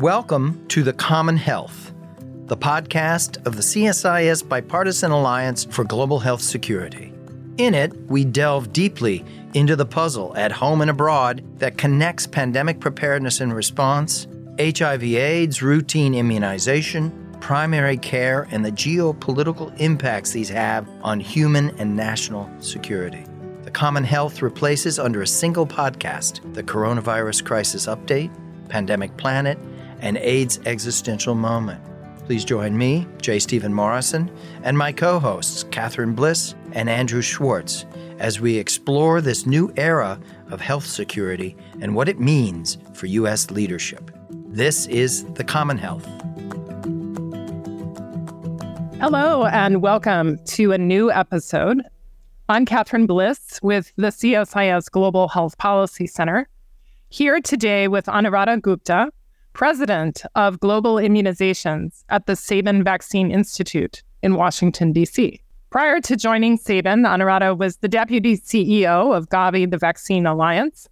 Welcome to The Common Health, the podcast of the CSIS Bipartisan Alliance for Global Health Security. In it, we delve deeply into the puzzle at home and abroad that connects pandemic preparedness and response, HIV/AIDS routine immunization, primary care, and the geopolitical impacts these have on human and national security. The Common Health replaces under a single podcast the Coronavirus Crisis Update, Pandemic Planet, and AIDS Existential Moment. Please join me, J. Stephen Morrison, and my co hosts, Catherine Bliss and Andrew Schwartz, as we explore this new era of health security and what it means for U.S. leadership. This is The Common Health. Hello, and welcome to a new episode. I'm Catherine Bliss with the CSIS Global Health Policy Center, here today with Anuradha Gupta, president of global immunizations at the Sabin Vaccine Institute in Washington, D.C. Prior to joining Sabin, Anuradha was the deputy CEO of Gavi, the Vaccine Alliance.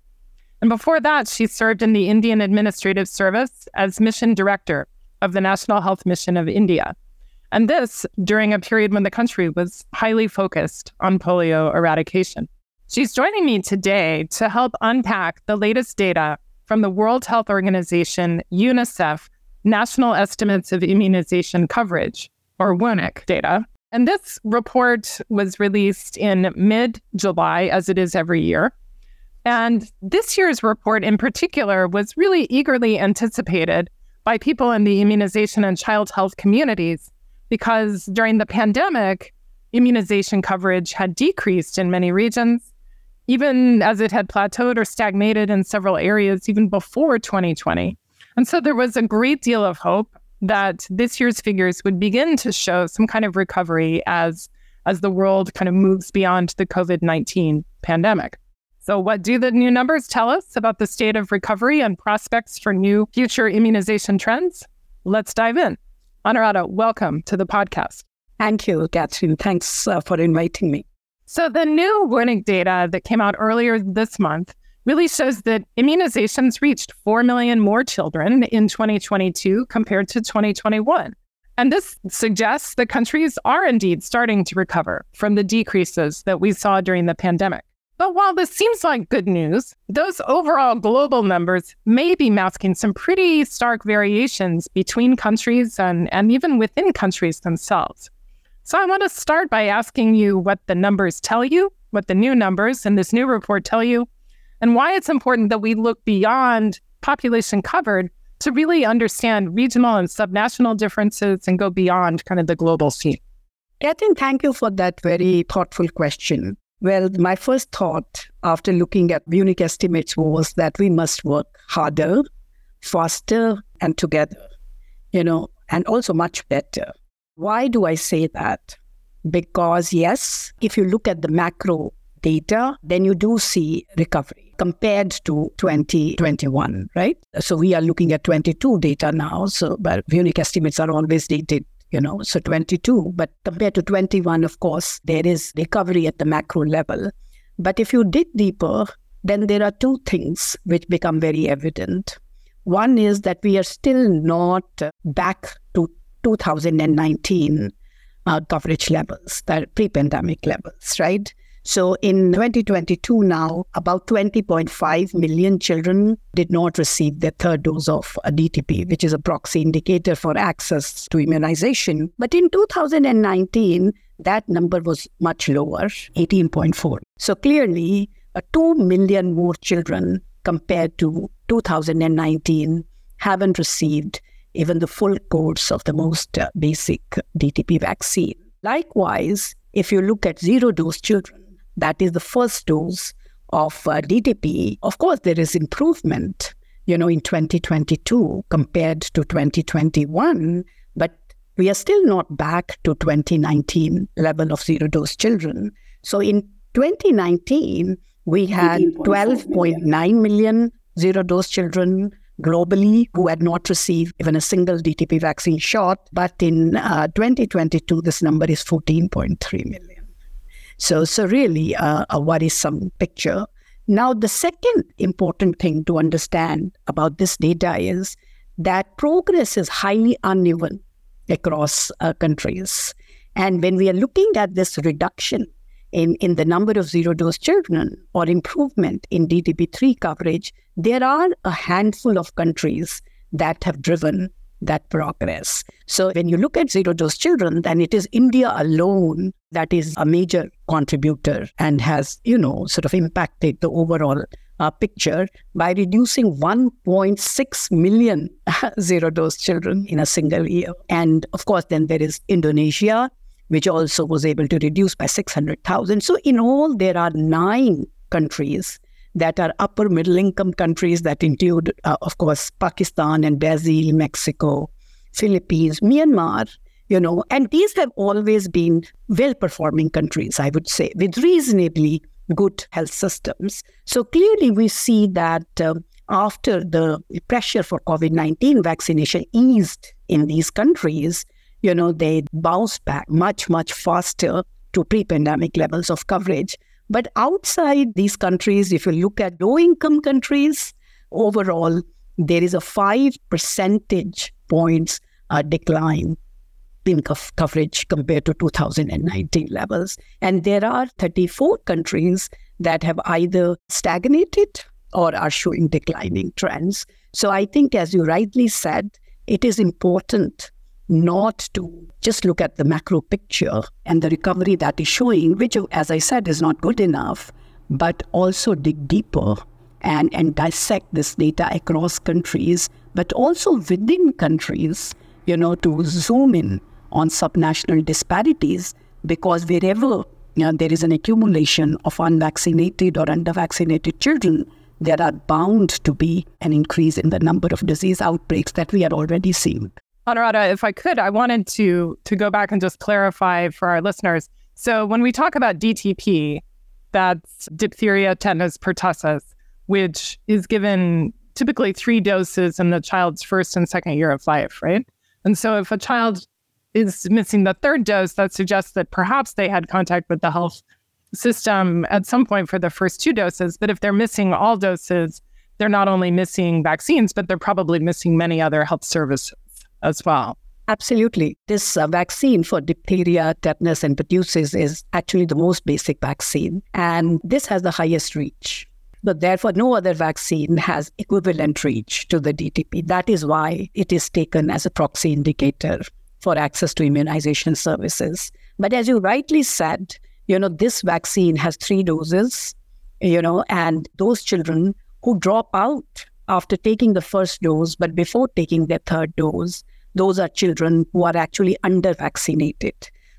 And before that, she served in the Indian Administrative Service as mission director of the National Health Mission of India. And this during a period when the country was highly focused on polio eradication. She's joining me today to help unpack the latest data from the World Health Organization, UNICEF, National Estimates of Immunization Coverage, or WUENIC data. And this report was released in mid July, as it is every year. And this year's report in particular was really eagerly anticipated by people in the immunization and child health communities because during the pandemic, immunization coverage had decreased in many regions even as it had plateaued or stagnated in several areas even before 2020. And so there was a great deal of hope that this year's figures would begin to show some kind of recovery as as the world kind of moves beyond the COVID-19 pandemic. So what do the new numbers tell us about the state of recovery and prospects for new future immunization trends? Let's dive in. Anuradha, welcome to the podcast. Thank you, Catherine. Thanks uh, for inviting me. So, the new WUENIC data that came out earlier this month really shows that immunizations reached 4 million more children in 2022 compared to 2021. And this suggests that countries are indeed starting to recover from the decreases that we saw during the pandemic. But while this seems like good news, those overall global numbers may be masking some pretty stark variations between countries and, and even within countries themselves. So I want to start by asking you what the numbers tell you, what the new numbers in this new report tell you, and why it's important that we look beyond population covered to really understand regional and subnational differences and go beyond kind of the global scene. Catherine, thank you for that very thoughtful question. Well, my first thought after looking at WUENIC estimates was that we must work harder, faster, and together, you know, and also much better. Why do I say that? Because, yes, if you look at the macro data, then you do see recovery compared to 2021, right? So we are looking at 22 data now. So, but WUENIC estimates are always dated, you know, so 22. But compared to 21, of course, there is recovery at the macro level. But if you dig deeper, then there are two things which become very evident. One is that we are still not back to 2019 uh, coverage levels, that pre-pandemic levels, right? So in 2022 now, about 20.5 million children did not receive their third dose of a DTP, which is a proxy indicator for access to immunization. But in 2019, that number was much lower, 18.4. So clearly, uh, 2 million more children compared to 2019 haven't received even the full course of the most uh, basic DTP vaccine. Likewise, if you look at zero dose children, that is the first dose of uh, DTP, of course, there is improvement, you know, in 2022 compared to 2021, but we are still not back to 2019 level of zero dose children. So in 2019, we had 12.9 million zero dose children globally who had not received even a single DTP vaccine shot. But in uh, 2022, this number is 14.3 million. So, so really uh, a worrisome picture. Now, the second important thing to understand about this data is that progress is highly uneven across uh, countries. And when we are looking at this reduction in, in the number of zero dose children or improvement in DTP3 coverage, there are a handful of countries that have driven that progress. So when you look at zero dose children, then it is India alone that is a major contributor and has, you know, sort of impacted the overall uh, picture by reducing 1.6 million zero dose children in a single year. And of course, then there is Indonesia, which also was able to reduce by 600,000. So in all, there are nine countries that are upper middle income countries that include, uh, of course, Pakistan and Brazil, Mexico, Philippines, Myanmar, you know, and these have always been well performing countries, I would say, with reasonably good health systems. So clearly, we see that um, after the pressure for COVID 19 vaccination eased in these countries, you know, they bounced back much, much faster to pre pandemic levels of coverage. But outside these countries, if you look at low income countries, overall, there is a five percentage points uh, decline in coverage compared to 2019 levels. And there are 34 countries that have either stagnated or are showing declining trends. So I think, as you rightly said, it is important not to just look at the macro picture and the recovery that is showing, which, as I said, is not good enough, but also dig deeper and, and dissect this data across countries, but also within countries, you know, to zoom in on subnational disparities, because wherever you know, there is an accumulation of unvaccinated or undervaccinated children, there are bound to be an increase in the number of disease outbreaks that we are already seeing. Anuradha, if I could, I wanted to to go back and just clarify for our listeners. So when we talk about DTP, that's diphtheria, tetanus, pertussis, which is given typically three doses in the child's first and second year of life, right? And so if a child is missing the third dose, that suggests that perhaps they had contact with the health system at some point for the first two doses. But if they're missing all doses, they're not only missing vaccines, but they're probably missing many other health services as well. Absolutely. This uh, vaccine for diphtheria, tetanus, and pertussis is actually the most basic vaccine. And this has the highest reach. But therefore, no other vaccine has equivalent reach to the DTP. That is why it is taken as a proxy indicator for access to immunization services. But as you rightly said, you know, this vaccine has three doses, you know, and those children who drop out after taking the first dose, but before taking their third dose, those are children who are actually under vaccinated.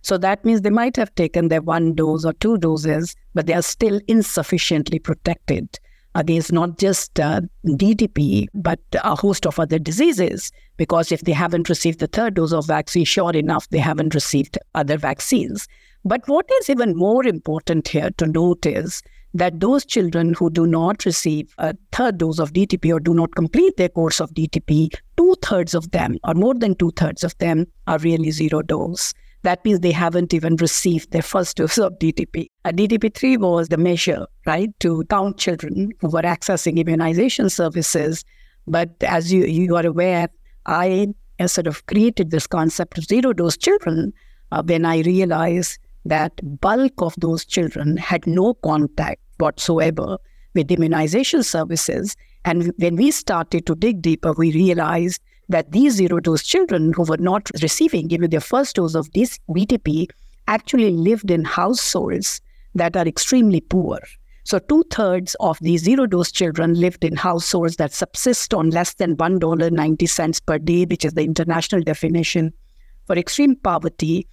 So that means they might have taken their one dose or two doses, but they are still insufficiently protected against not just uh, DTP, but a host of other diseases. Because if they haven't received the third dose of vaccine, sure enough, they haven't received other vaccines. But what is even more important here to note is that those children who do not receive a third dose of DTP or do not complete their course of DTP, two thirds of them, or more than two thirds of them, are really zero dose. That means they haven't even received their first dose of DTP. A DTP3 was the measure, right, to count children who were accessing immunization services. But as you, you are aware, I sort of created this concept of zero dose children uh, when I realized that bulk of those children had no contact whatsoever with immunization services. And when we started to dig deeper, we realized that these zero dose children who were not receiving even their first dose of this DTP actually lived in households that are extremely poor. So, two thirds of these zero dose children lived in households that subsist on less than $1.90 per day, which is the international definition for extreme poverty.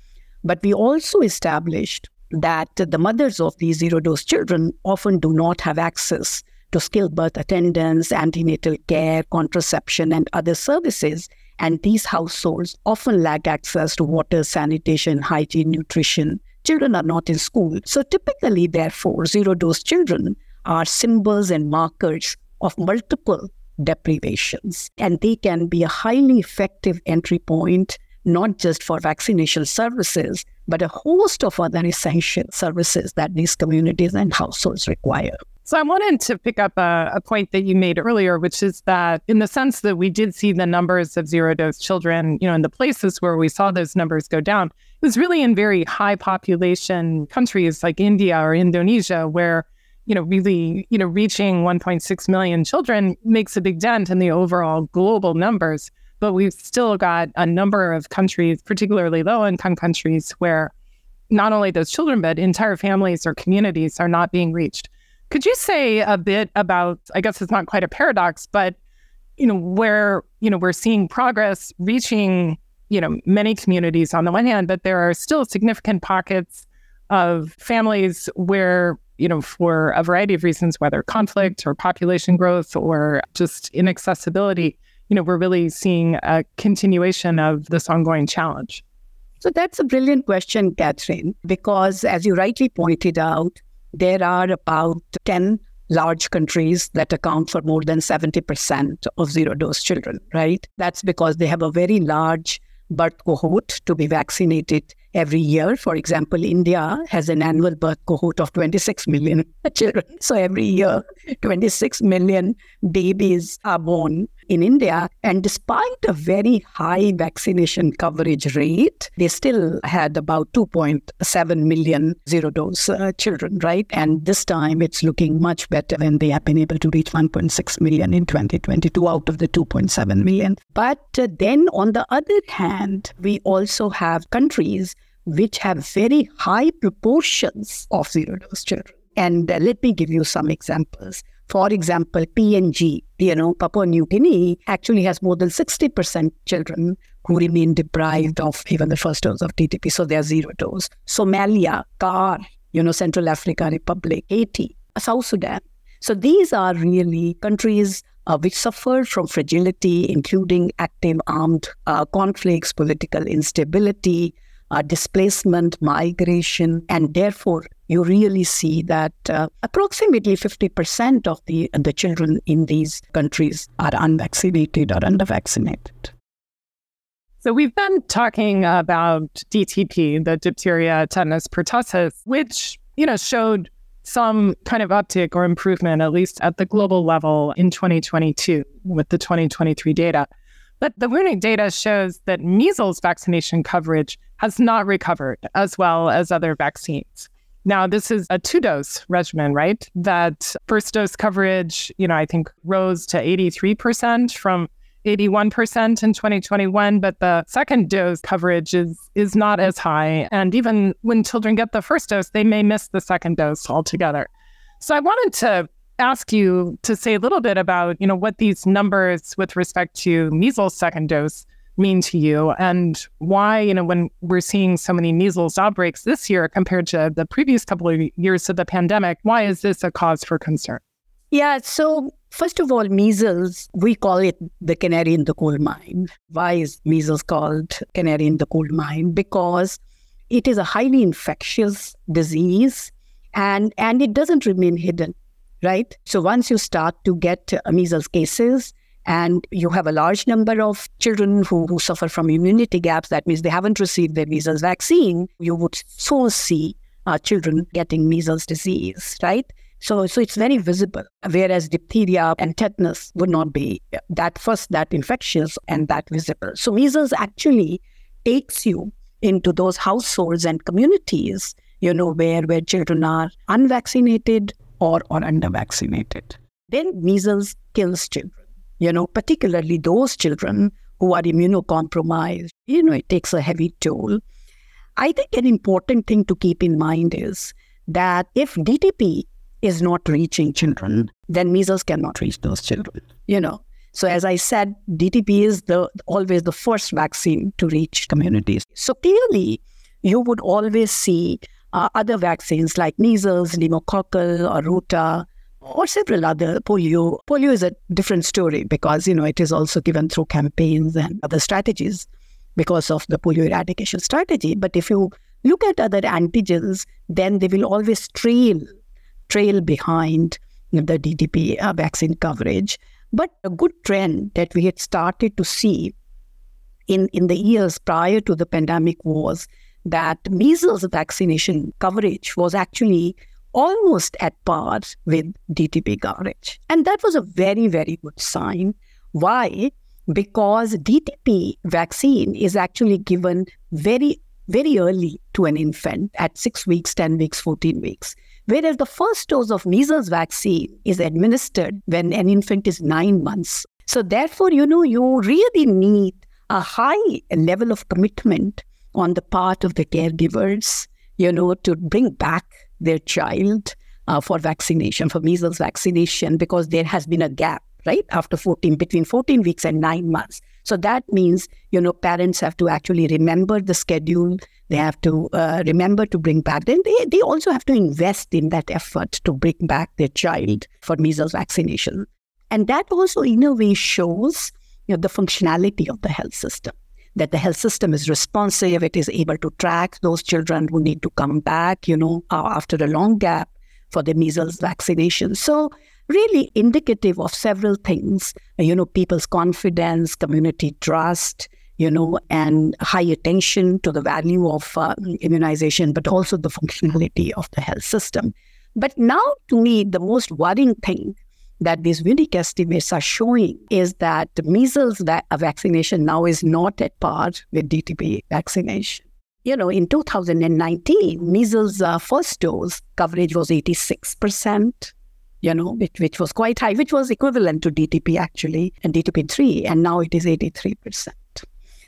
But we also established that the mothers of these zero dose children often do not have access to skilled birth attendance, antenatal care, contraception, and other services. And these households often lack access to water, sanitation, hygiene, nutrition. Children are not in school. So typically, therefore, zero dose children are symbols and markers of multiple deprivations. And they can be a highly effective entry point not just for vaccination services, but a host of other essential services that these communities and households require. So I wanted to pick up a, a, point that you made earlier, which is that in the sense that we did see the numbers of zero dose children, you know, in the places where we saw those numbers go down, it was really in very high population countries like India or Indonesia, where, you know, really, you know, reaching 1.6 million children makes a big dent in the overall global numbers. But we've still got a number of countries, particularly low income countries, where not only those children, but entire families or communities are not being reached. Could you say a bit about, I guess it's not quite a paradox, but you know, where, you know, we're seeing progress reaching, you know, many communities on the one hand, but there are still significant pockets of families where, you know, for a variety of reasons, whether conflict or population growth or just inaccessibility, you know, we're really seeing a continuation of this ongoing challenge. So that's a brilliant question, Catherine, because as you rightly pointed out, there are about 10 large countries that account for more than 70% of zero dose children, right? That's because they have a very large birth cohort to be vaccinated every year. For example, India has an annual birth cohort of 26 million children. So every year, 26 million babies are born in India. And despite a very high vaccination coverage rate, they still had about 2.7 million zero dose uh, children, right? And this time it's looking much better when they have been able to reach 1.6 million in 2022 out of the 2.7 million. But uh, then on the other hand, we also have countries which have very high proportions of zero dose children. And uh, let me give you some examples. For example, PNG, you know, Papua New Guinea actually has more than 60% children who remain deprived of even the first dose of DTP. So they are zero dose. Somalia, CAR, you know, Central African Republic, Haiti, South Sudan. So these are really countries uh, which suffer from fragility, including active armed uh, conflicts, political instability, uh, displacement, migration, and therefore you really see that uh, approximately 50% of the, the children in these countries are unvaccinated or undervaccinated. So we've been talking about DTP, the diphtheria tetanus pertussis, which, you know, showed some kind of uptick or improvement, at least at the global level in 2022 with the 2023 data. But the WUENIC data shows that measles vaccination coverage has not recovered as well as other vaccines. Now, this is a two dose regimen, right? That first dose coverage, you know, I think rose to 83% from 81% in 2021, but the second dose coverage is is not as high. And even when children get the first dose, they may miss the second dose altogether. So I wanted to ask you to say a little bit about, you know, what these numbers with respect to measles second dose mean to you and why, you know, when we're seeing so many measles outbreaks this year compared to the previous couple of years of the pandemic, why is this a cause for concern? Yeah, so first of all, measles, we call it the canary in the coal mine. Why is measles called canary in the coal mine? Because it is a highly infectious disease and and it doesn't remain hidden right? So once you start to get uh, measles cases, and you have a large number of children who, who suffer from immunity gaps, that means they haven't received their measles vaccine, you would soon see uh, children getting measles disease, right? So, so it's very visible. Whereas diphtheria and tetanus would not be that first that infectious and that visible. So measles actually takes you into those households and communities, you know, where where children are unvaccinated or, or under-vaccinated. Then measles kills children, you know, particularly those children who are immunocompromised. You know, it takes a heavy toll. I think an important thing to keep in mind is that if DTP is not reaching children, then measles cannot reach those children, you know. So as I said, DTP is the always the first vaccine to reach communities. So clearly, you would always see uh, other vaccines like measles, pneumococcal, or rota, or several other polio. Polio is a different story because you know it is also given through campaigns and other strategies because of the polio eradication strategy. But if you look at other antigens, then they will always trail trail behind the DTP uh, vaccine coverage. But a good trend that we had started to see in, in the years prior to the pandemic was that measles vaccination coverage was actually almost at par with DTP coverage. And that was a very, very good sign. Why? Because DTP vaccine is actually given very, very early to an infant at six weeks, 10 weeks, 14 weeks. Whereas the first dose of measles vaccine is administered when an infant is nine months. So, therefore, you know, you really need a high level of commitment on the part of the caregivers, you know, to bring back their child uh, for vaccination, for measles vaccination, because there has been a gap, right, after 14, between 14 weeks and nine months. So that means, you know, parents have to actually remember the schedule. They have to uh, remember to bring back. Then they, they also have to invest in that effort to bring back their child for measles vaccination. And that also, in a way, shows you know, the functionality of the health system that the health system is responsive, it is able to track those children who need to come back, you know, uh, after a long gap for the measles vaccination. So, really indicative of several things, you know, people's confidence, community trust, you know, and high attention to the value of uh, immunization, but also the functionality of the health system. But now, to me, the most worrying thing that these WUENIC estimates are showing is that measles va- vaccination now is not at par with DTP vaccination. You know, in 2019, measles uh, first dose coverage was 86%, you know, which, which was quite high, which was equivalent to DTP actually, and DTP3, and now it is 83%.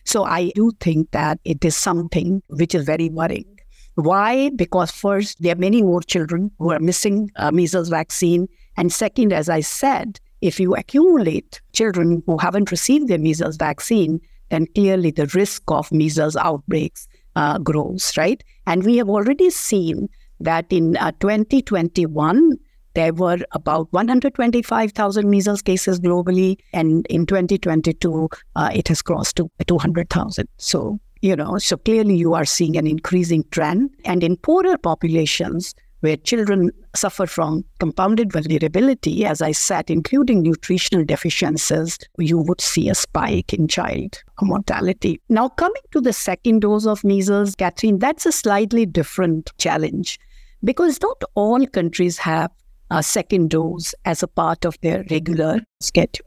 So I do think that it is something which is very worrying. Why? Because first, there are many more children who are missing uh, measles vaccine and second, as I said, if you accumulate children who haven't received their measles vaccine, then clearly the risk of measles outbreaks uh, grows, right? And we have already seen that in uh, 2021, there were about 125,000 measles cases globally, and in 2022, uh, it has crossed to 200,000. So, you know, so clearly you are seeing an increasing trend. And in poorer populations, where children suffer from compounded vulnerability, as I said, including nutritional deficiencies, you would see a spike in child mortality. Now, coming to the second dose of measles, Catherine, that's a slightly different challenge because not all countries have a second dose as a part of their regular schedule.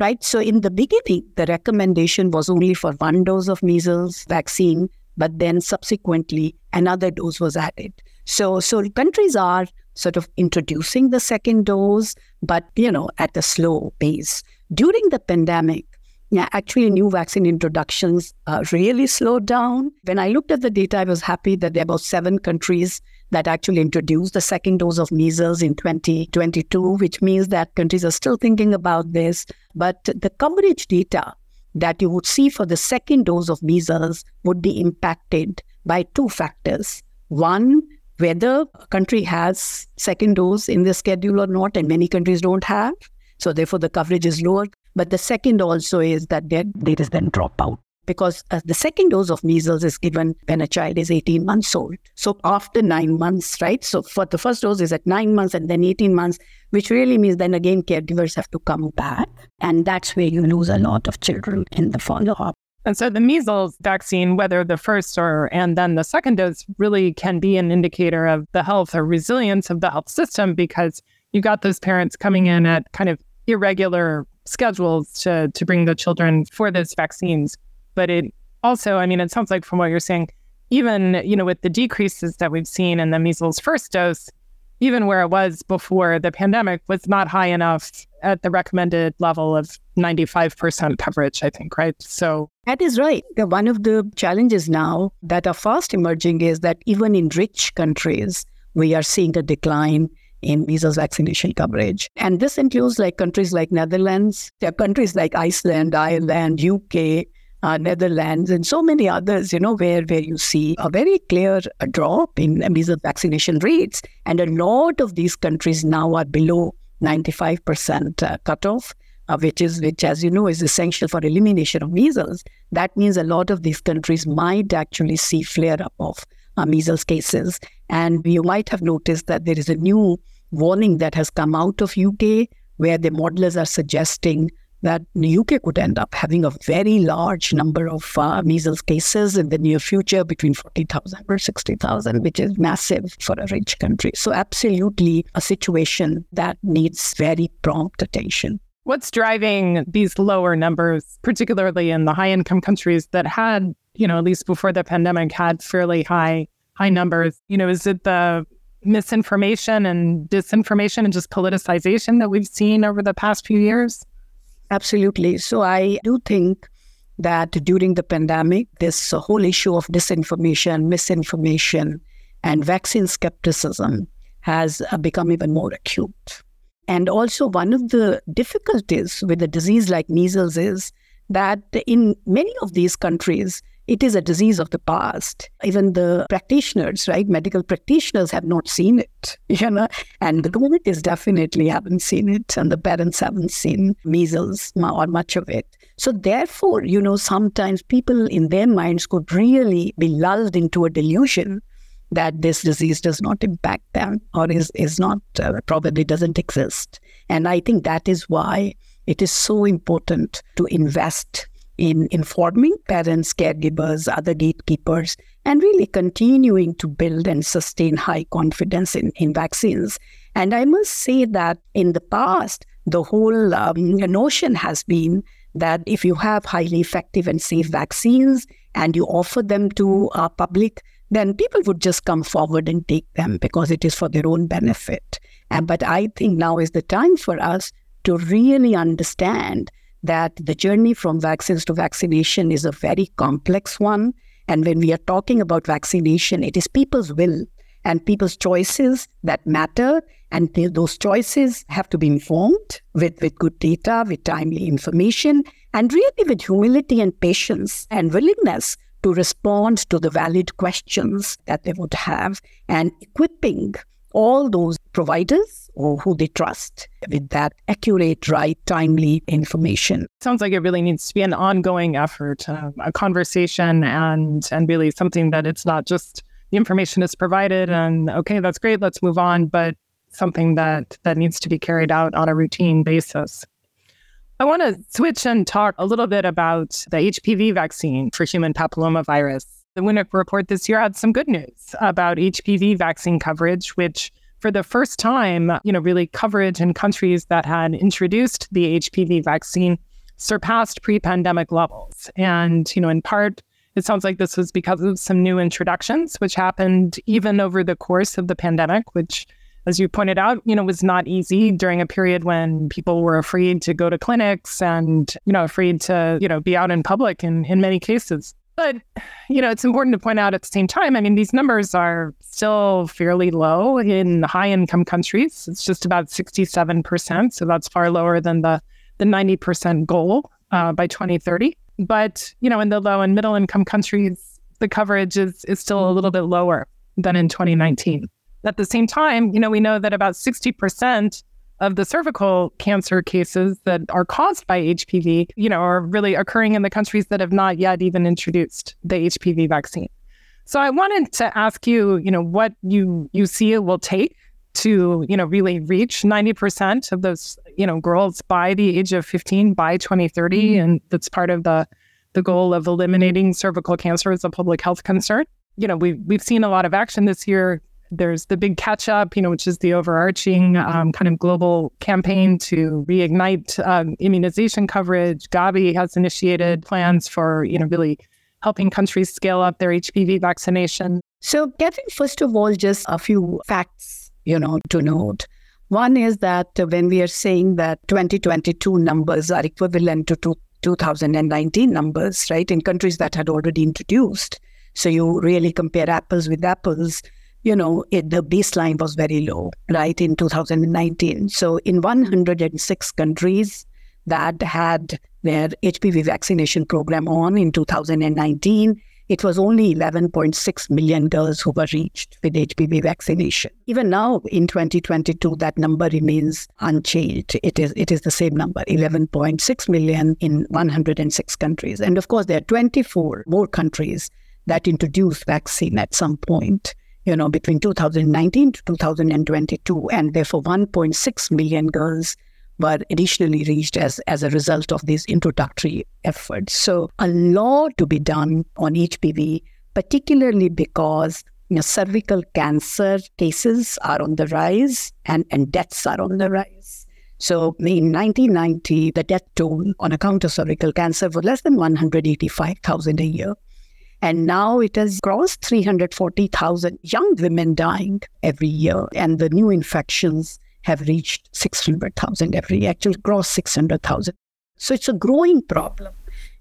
Right. So, in the beginning, the recommendation was only for one dose of measles vaccine, but then subsequently another dose was added. So, so countries are sort of introducing the second dose, but you know, at a slow pace. During the pandemic, yeah, actually, new vaccine introductions uh, really slowed down. When I looked at the data, I was happy that there are about seven countries that actually introduced the second dose of measles in 2022, which means that countries are still thinking about this. But the coverage data that you would see for the second dose of measles would be impacted by two factors. One, whether a country has second dose in the schedule or not, and many countries don't have. So therefore, the coverage is lower. But the second also is that there, there is then dropout because uh, the second dose of measles is given when a child is 18 months old. So after nine months, right? So for the first dose is at nine months and then 18 months, which really means then again caregivers have to come back. And that's where you lose a lot of children in the follow up. And so the measles vaccine, whether the first or and then the second dose, really can be an indicator of the health or resilience of the health system because you got those parents coming in at kind of irregular schedules to to bring the children for those vaccines. But it also, I mean, it sounds like from what you're saying, even you know with the decreases that we've seen in the measles first dose, even where it was before the pandemic, was not high enough at the recommended level of 95% coverage, I think, right? So that is right. One of the challenges now that are fast emerging is that even in rich countries, we are seeing a decline in measles vaccination coverage. And this includes like countries like Netherlands, countries like Iceland, Ireland, UK, uh, Netherlands, and so many others, you know, where, where you see a very clear uh, drop in measles vaccination rates. And a lot of these countries now are below 95% uh, cutoff. Uh, which is which, as you know, is essential for elimination of measles. That means a lot of these countries might actually see flare up of uh, measles cases, and you might have noticed that there is a new warning that has come out of UK where the modelers are suggesting that the UK could end up having a very large number of uh, measles cases in the near future, between 40,000 or 60,000, which is massive for a rich country. So, absolutely a situation that needs very prompt attention. What's driving these lower numbers, particularly in the high income countries that had, you know, at least before the pandemic, had fairly high high numbers? You know, is it the misinformation and disinformation and just politicization that we've seen over the past few years? Absolutely. So I do think that during the pandemic, this whole issue of disinformation, misinformation, and vaccine skepticism has uh, become even more acute. And also, one of the difficulties with a disease like measles is that in many of these countries, it is a disease of the past. Even the practitioners, right, medical practitioners have not seen it, you know, and the communities definitely haven't seen it, and the parents haven't seen measles or much of it. So, therefore, you know, sometimes people in their minds could really be lulled into a delusion that this disease does not impact them or is, is not, uh, probably doesn't exist. And I think that is why it is so important to invest in informing parents, caregivers, other gatekeepers, and really continuing to build and sustain high confidence in, in vaccines. And I must say that in the past, the whole um, notion has been that if you have highly effective and safe vaccines and you offer them to uh, public, then people would just come forward and take them because it is for their own benefit. But I think now is the time for us to really understand that the journey from vaccines to vaccination is a very complex one. And when we are talking about vaccination, it is people's will and people's choices that matter. And those choices have to be informed with, with good data, with timely information, and really with humility and patience and willingness to respond to the valid questions that they would have and equipping all those providers or who they trust with that accurate, right, timely information. Sounds like it really needs to be an ongoing effort, uh, a conversation, and and really something that it's not just the information is provided and okay, that's great, let's move on, but something that that needs to be carried out on a routine basis. I want to switch and talk a little bit about the HPV vaccine for human papillomavirus. The WUENIC report this year had some good news about HPV vaccine coverage, which for the first time, you know, really coverage in countries that had introduced the HPV vaccine surpassed pre-pandemic levels. And, you know, in part, it sounds like this was because of some new introductions, which happened even over the course of the pandemic, which, as you pointed out, you know, was not easy during a period when people were afraid to go to clinics and, you know, afraid to, you know, be out in public in, in many cases. But, you know, it's important to point out at the same time, I mean, these numbers are still fairly low in high income countries. It's just about 67%. So that's far lower than the, the 90% goal uh, by 2030. But, you know, in the low and middle income countries, the coverage is, is still a little bit lower than in 2019. At the same time, you know, we know that about 60% of the cervical cancer cases that are caused by HPV, you know, are really occurring in the countries that have not yet even introduced the HPV vaccine. So I wanted to ask you, you know, what you you see it will take to, you know, really reach 90% of those, you know, girls by the age of 15 by 2030 mm-hmm. and that's part of the the goal of eliminating cervical cancer as a public health concern. You know, we've we've seen a lot of action this year there's the big catch up, you know, which is the overarching um, kind of global campaign to reignite um, immunization coverage. Gavi has initiated plans for, you know, really helping countries scale up their HPV vaccination. So, Catherine, first of all, just a few facts, you know, to note. One is that when we are saying that 2022 numbers are equivalent to 2019 numbers, right, in countries that had already introduced. So you really compare apples with apples you know, it, the baseline was very low, right, in 2019. So in 106 countries that had their HPV vaccination program on in 2019, it was only 11.6 million girls who were reached with HPV vaccination. Even now in 2022, that number remains unchanged. It is, it is the same number, 11.6 million in 106 countries. And of course, there are 24 more countries that introduced vaccine at some point you know, between 2019 to 2022, and therefore 1.6 million girls were additionally reached as, as a result of these introductory efforts. So, a lot to be done on HPV, particularly because you know, cervical cancer cases are on the rise and, and deaths are on the rise. So, in 1990, the death toll on account of cervical cancer was less than 185,000 a year. And now it has crossed 340,000 young women dying every year. And the new infections have reached 600,000 every, actually crossed 600,000. So it's a growing problem.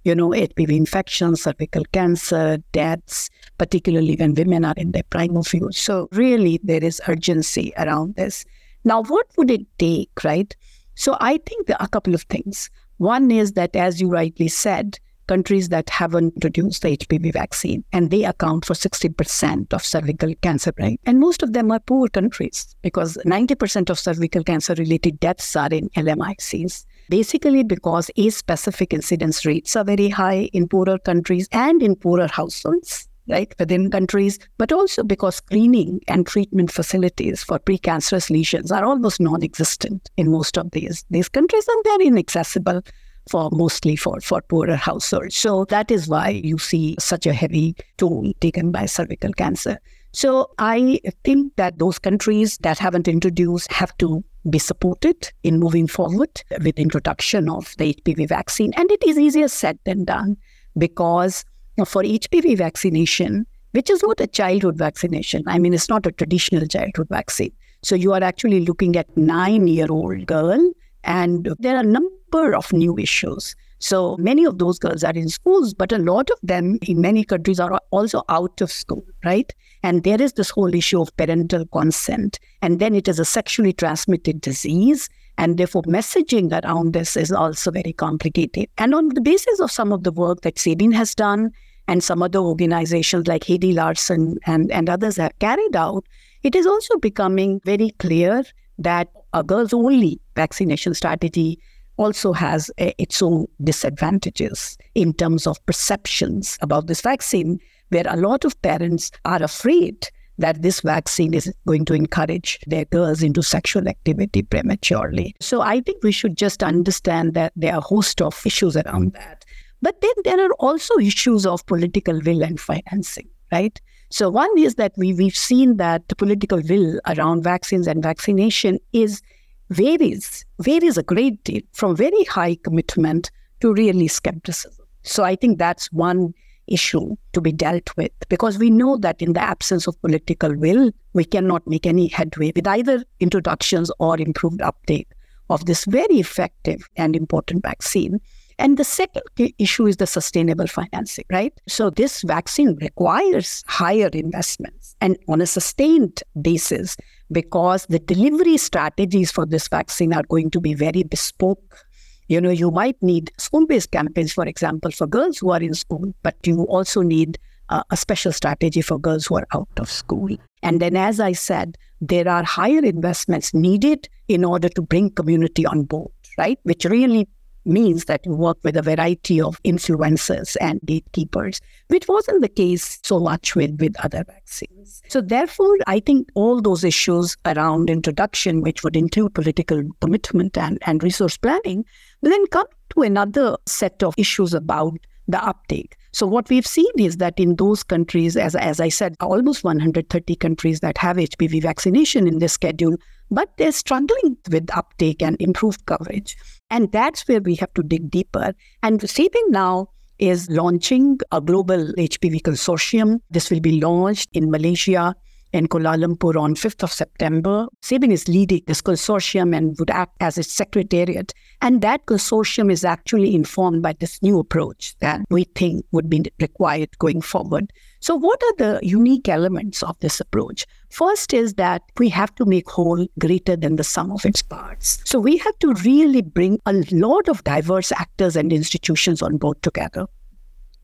You know, HPV infections, cervical cancer, deaths, particularly when women are in their prime of use. So really there is urgency around this. Now, what would it take, right? So I think there are a couple of things. One is that, as you rightly said, countries that haven't introduced the HPV vaccine, and they account for 60% of cervical cancer, right? And most of them are poor countries because 90% of cervical cancer related deaths are in LMICs. Basically, because a specific incidence rates are very high in poorer countries and in poorer households right, within countries, but also because screening and treatment facilities for precancerous lesions are almost non-existent in most of these, these countries and they're inaccessible for mostly for, for poorer households. So that is why you see such a heavy toll taken by cervical cancer. So I think that those countries that haven't introduced have to be supported in moving forward with introduction of the HPV vaccine. And it is easier said than done because for HPV vaccination, which is not a childhood vaccination, I mean, it's not a traditional childhood vaccine. So you are actually looking at nine-year-old girl, and there are number of new issues. So many of those girls are in schools, but a lot of them in many countries are also out of school, right? And there is this whole issue of parental consent. And then it is a sexually transmitted disease. And therefore, messaging around this is also very complicated. And on the basis of some of the work that Sabin has done and some other organizations like Heidi Larson and, and others have carried out, it is also becoming very clear that a girls only vaccination strategy also has a, its own disadvantages in terms of perceptions about this vaccine, where a lot of parents are afraid that this vaccine is going to encourage their girls into sexual activity prematurely. So I think we should just understand that there are a host of issues around that. But then there are also issues of political will and financing, right? So one is that we, we've seen that the political will around vaccines and vaccination is varies, varies a great deal from very high commitment to really skepticism. So I think that's one issue to be dealt with because we know that in the absence of political will, we cannot make any headway with either introductions or improved uptake of this very effective and important vaccine. And the second issue is the sustainable financing, right? So this vaccine requires higher investments and on a sustained basis because the delivery strategies for this vaccine are going to be very bespoke. You know, you might need school based campaigns, for example, for girls who are in school, but you also need uh, a special strategy for girls who are out of school. And then, as I said, there are higher investments needed in order to bring community on board, right? Which really means that you work with a variety of influencers and gatekeepers, which wasn't the case so much with, with other vaccines. So, therefore, I think all those issues around introduction, which would include political commitment and, and resource planning, will then come to another set of issues about the uptake. So what we've seen is that in those countries, as, as I said, almost 130 countries that have HPV vaccination in their schedule, but they're struggling with uptake and improved coverage. And that's where we have to dig deeper. And Sabin now is launching a global HPV consortium. This will be launched in Malaysia in Kuala Lumpur on 5th of September. Sabin is leading this consortium and would act as its secretariat. And that consortium is actually informed by this new approach that we think would be required going forward. So, what are the unique elements of this approach? First is that we have to make whole greater than the sum of its parts. So, we have to really bring a lot of diverse actors and institutions on board together.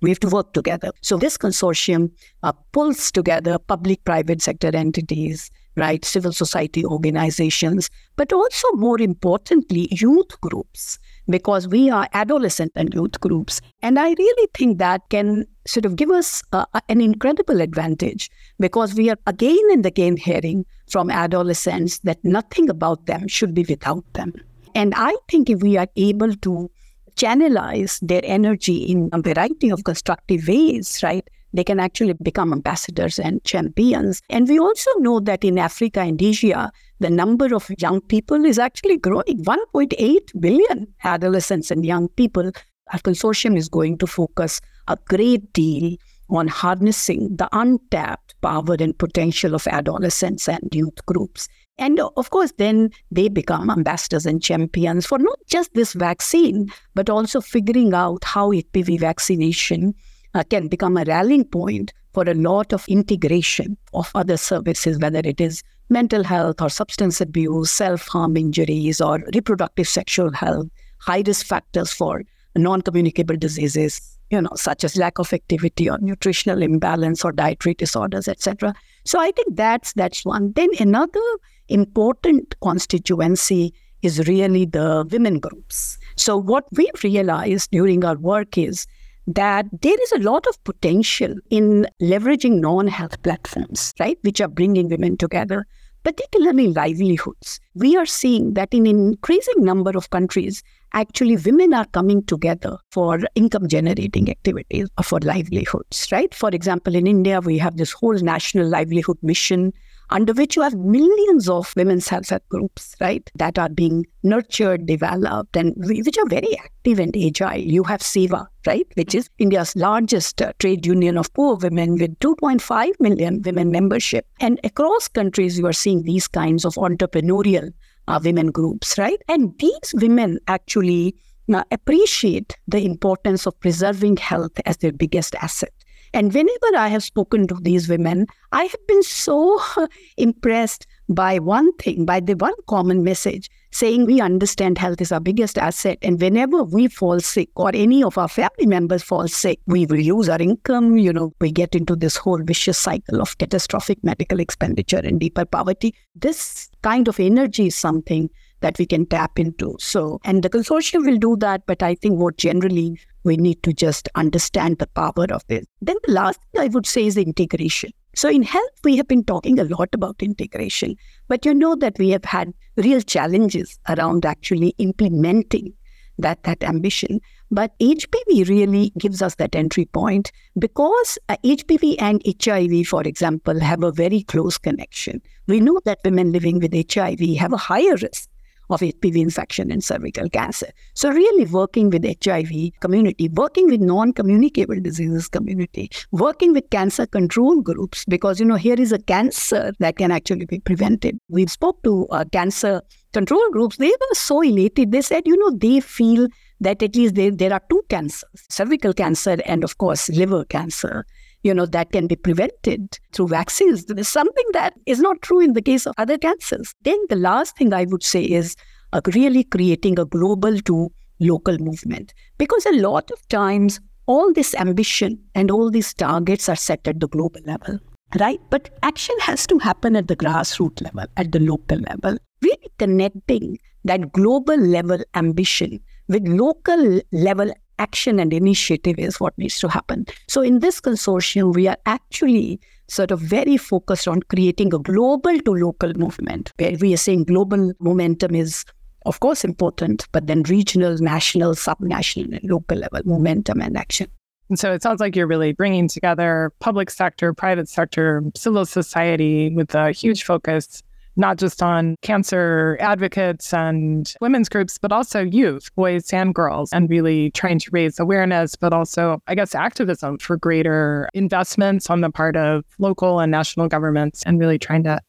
We have to work together. So this consortium uh, pulls together public, private sector entities, right, civil society organizations, but also more importantly, youth groups, because we are adolescent and youth groups. And I really think that can sort of give us uh, an incredible advantage because we are again and again hearing from adolescents that nothing about them should be without them. And I think if we are able to channelize their energy in a variety of constructive ways, right? They can actually become ambassadors and champions. And we also know that in Africa and Asia, the number of young people is actually growing 1.8 billion adolescents and young people. Our consortium is going to focus a great deal on harnessing the untapped power and potential of adolescents and youth groups. And of course, then they become ambassadors and champions for not just this vaccine, but also figuring out how HPV vaccination uh, can become a rallying point for a lot of integration of other services, whether it is mental health or substance abuse, self harm injuries, or reproductive sexual health, high risk factors for non communicable diseases, you know, such as lack of activity or nutritional imbalance or dietary disorders, etc. So I think that's that's one. Then another important constituency is really the women groups. So what we've realized during our work is that there is a lot of potential in leveraging non-health platforms, right, which are bringing women together particularly livelihoods. We are seeing that in an increasing number of countries, actually women are coming together for income generating activities for livelihoods, right? For example, in India, we have this whole national livelihood mission under which you have millions of women's self-help groups, right, that are being nurtured, developed, and which are very active and agile. You have SEWA, right, which is India's largest uh, trade union of poor women with 2.5 million women membership. And across countries, you are seeing these kinds of entrepreneurial uh, women groups, right? And these women actually uh, appreciate the importance of preserving health as their biggest asset. And whenever I have spoken to these women, I have been so impressed by one thing, by the one common message saying we understand health is our biggest asset. And whenever we fall sick or any of our family members fall sick, we will use our income. You know, we get into this whole vicious cycle of catastrophic medical expenditure and deeper poverty. This kind of energy is something that we can tap into. So, and the consortium will do that. But I think what generally we need to just understand the power of this. Then the last thing I would say is integration. So in health, we have been talking a lot about integration, but you know that we have had real challenges around actually implementing that that ambition. But HPV really gives us that entry point because uh, HPV and HIV, for example, have a very close connection. We know that women living with HIV have a higher risk of HPV infection and cervical cancer. So really working with HIV community, working with non-communicable diseases community, working with cancer control groups, because, you know, here is a cancer that can actually be prevented. We spoke to uh, cancer control groups. They were so elated. They said, you know, they feel that at least they, there are two cancers, cervical cancer and of course liver cancer you know, that can be prevented through vaccines. Something that is not true in the case of other cancers. Then the last thing I would say is uh, really creating a global to local movement. Because a lot of times, all this ambition and all these targets are set at the global level, right? But action has to happen at the grassroots level, at the local level. Really connecting that global level ambition with local level action and initiative is what needs to happen. So in this consortium, we are actually sort of very focused on creating a global to local movement where we are saying global momentum is of course important, but then regional, national, subnational, and local level momentum and action. And so it sounds like you're really bringing together public sector, private sector, civil society with a huge focus not just on cancer advocates and women's groups, but also youth, boys and girls, and really trying to raise awareness, but also, I guess, activism for greater investments on the part of local and national governments and really trying to,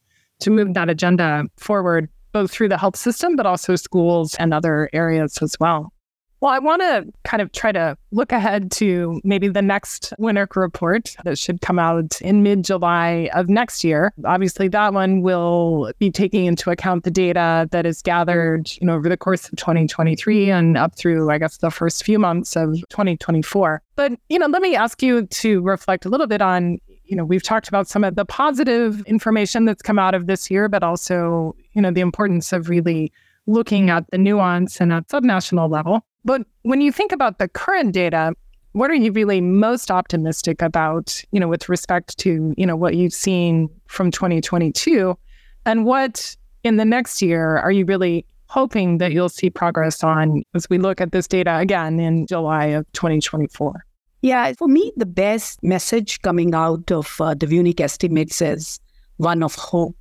to move that agenda forward, both through the health system, but also schools and other areas as well. Well, I want to kind of try to look ahead to maybe the next WUENIC report that should come out in mid July of next year. Obviously, that one will be taking into account the data that is gathered, you know, over the course of 2023 and up through, I guess, the first few months of 2024. But, you know, let me ask you to reflect a little bit on, you know, we've talked about some of the positive information that's come out of this year, but also, you know, the importance of really looking at the nuance and at subnational level. But when you think about the current data, what are you really most optimistic about, you know, with respect to, you know, what you've seen from 2022? And what in the next year are you really hoping that you'll see progress on as we look at this data again in July of 2024? Yeah, for me, the best message coming out of uh, the WUENIC estimates is one of hope,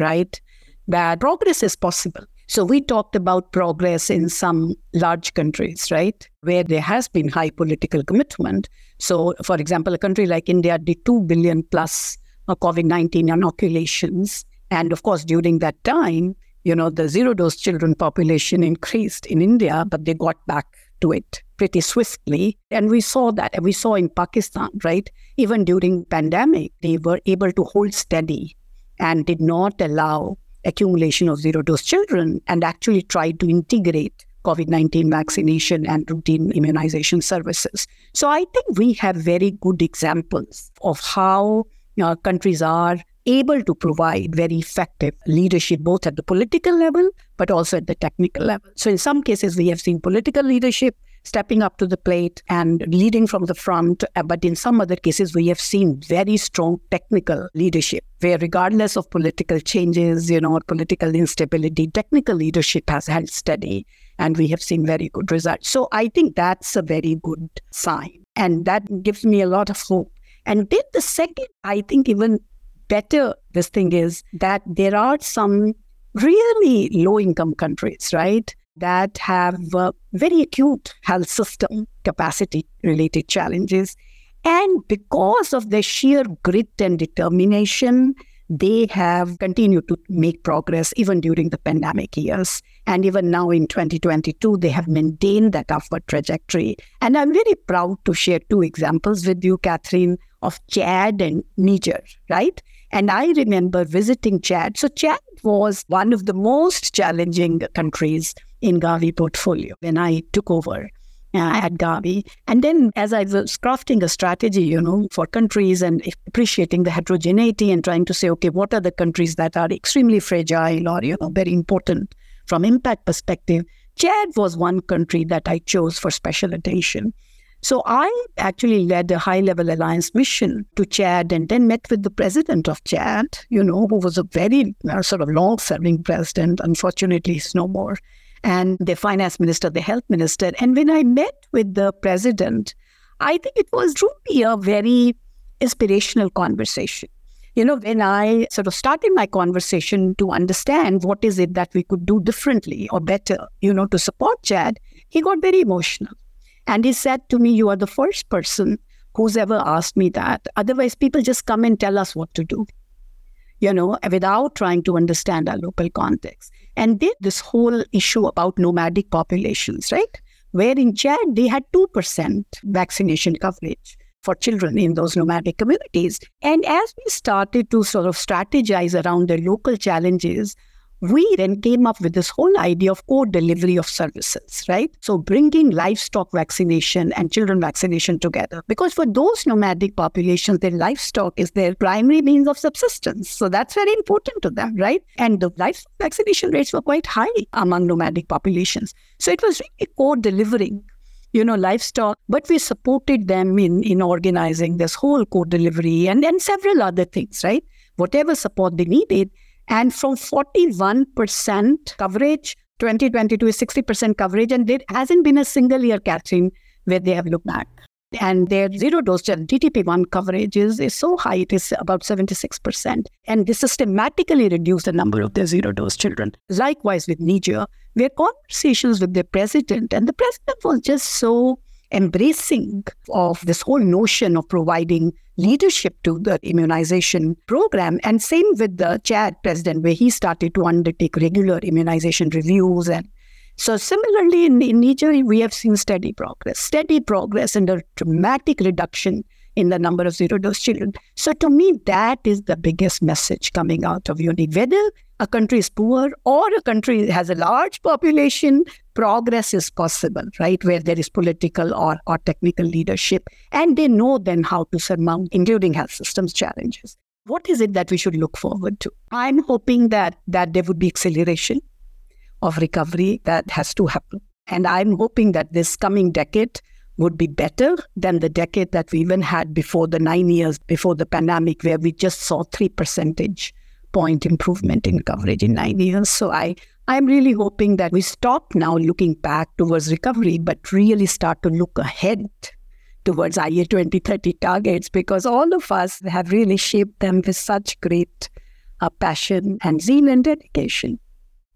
right? That progress is possible. So we talked about progress in some large countries, right, where there has been high political commitment. So, for example, a country like India did 2 billion plus uh, COVID 19 inoculations. And of course, during that time, you know, the zero dose children population increased in India, but they got back to it pretty swiftly. And we saw that, and we saw in Pakistan, right? Even during pandemic, they were able to hold steady and did not allow accumulation of zero dose children and actually tried to integrate COVID 19 vaccination and routine immunization services. So I think we have very good examples of how know, countries are able to provide very effective leadership, both at the political level, but also at the technical level. So in some cases, we have seen political leadership stepping up to the plate and leading from the front. Uh, but in some other cases, we have seen very strong technical leadership, where regardless of political changes, you know, or political instability, technical leadership has held steady. And we have seen very good results. So I think that's a very good sign. And that gives me a lot of hope. And then the second, I think even better this thing is that there are some really low income countries, right? That have uh, very acute health system capacity related challenges. And because of their sheer grit and determination, they have continued to make progress even during the pandemic years. And even now in 2022, they have maintained that upward trajectory. And I'm very proud to share two examples with you, Catherine, of Chad and Niger, right? And I remember visiting Chad. So, Chad was one of the most challenging countries in Gavi portfolio when I took over. Uh, at Gavi. And then as I was crafting a strategy, you know, for countries and appreciating the heterogeneity and trying to say, okay, what are the countries that are extremely fragile or, you know, very important from impact perspective? Chad was one country that I chose for special attention. So I actually led a high level alliance mission to Chad and then met with the president of Chad, you know, who was a very uh, sort of long serving president. Unfortunately, he's no more and the finance minister, the health minister. And when I met with the president, I think it was truly a very inspirational conversation. You know, when I sort of started my conversation to understand what is it that we could do differently or better, you know, to support Chad, he got very emotional. And he said to me, You are the first person who's ever asked me that. Otherwise, people just come and tell us what to do, you know, without trying to understand our local context. And then this whole issue about nomadic populations, right? Where in Chad, they had 2% vaccination coverage for children in those nomadic communities. And as we started to sort of strategize around the local challenges, we then came up with this whole idea of co-delivery of services, right? So bringing livestock vaccination and children vaccination together. Because for those nomadic populations, their livestock is their primary means of subsistence. So that's very important to them, right? And the livestock vaccination rates were quite high among nomadic populations. So it was really co-delivering you know, livestock, but we supported them in, in organizing this whole co-delivery and, and several other things, right? Whatever support they needed. And from 41% coverage, 2022 is 60% coverage. And there hasn't been a single year, Catherine, where they have looked back. And their zero dose DTP1 coverage is, is so high, it is about 76%. And this systematically reduced the number of their zero dose children. Likewise with Niger, we had conversations with the president, and the president was just so embracing of this whole notion of providing leadership to the immunization program. And same with the Chad president, where he started to undertake regular immunization reviews. And so, similarly, in, in Niger, we have seen steady progress, steady progress and a dramatic reduction in the number of zero dose children. So, to me, that is the biggest message coming out of WUENIC. Whether a country is poor or a country has a large population, progress is possible, right? Where there is political or, or technical leadership. And they know then how to surmount, including health systems challenges. What is it that we should look forward to? I'm hoping that that there would be acceleration of recovery that has to happen. And I'm hoping that this coming decade would be better than the decade that we even had before the nine years before the pandemic, where we just saw three percentage point improvement in coverage in nine years. So I, I'm really hoping that we stop now looking back towards recovery, but really start to look ahead towards IA 2030 targets because all of us have really shaped them with such great uh, passion and zeal and dedication.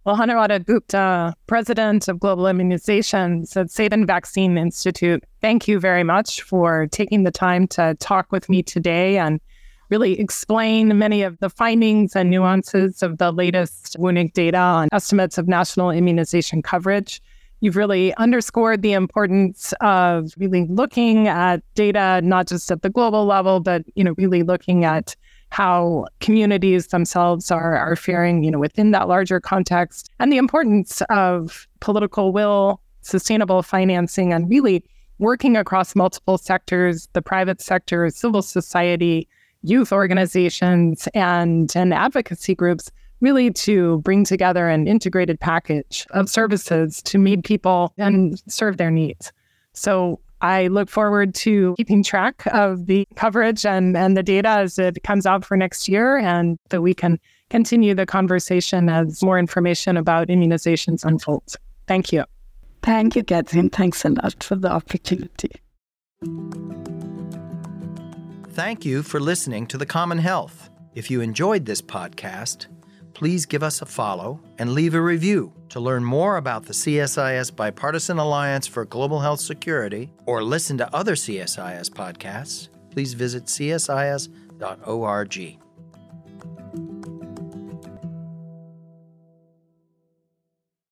Well, Anuradha Gupta, president of Global Immunizations at Sabin Vaccine Institute, thank you very much for taking the time to talk with me today and really explain many of the findings and nuances of the latest WUENIC data on estimates of national immunization coverage. You've really underscored the importance of really looking at data, not just at the global level, but you know, really looking at how communities themselves are, are faring, you know, within that larger context, and the importance of political will, sustainable financing, and really working across multiple sectors, the private sector, civil society, youth organizations, and, and advocacy groups, really to bring together an integrated package of services to meet people and serve their needs. So I look forward to keeping track of the coverage and, and the data as it comes out for next year and that we can continue the conversation as more information about immunizations unfolds. Thank you. Thank you, Catherine. Thanks a lot for the opportunity. Thank you for listening to The Common Health. If you enjoyed this podcast, please give us a follow and leave a review. To learn more about the CSIS Bipartisan Alliance for Global Health Security or listen to other CSIS podcasts, please visit csis.org.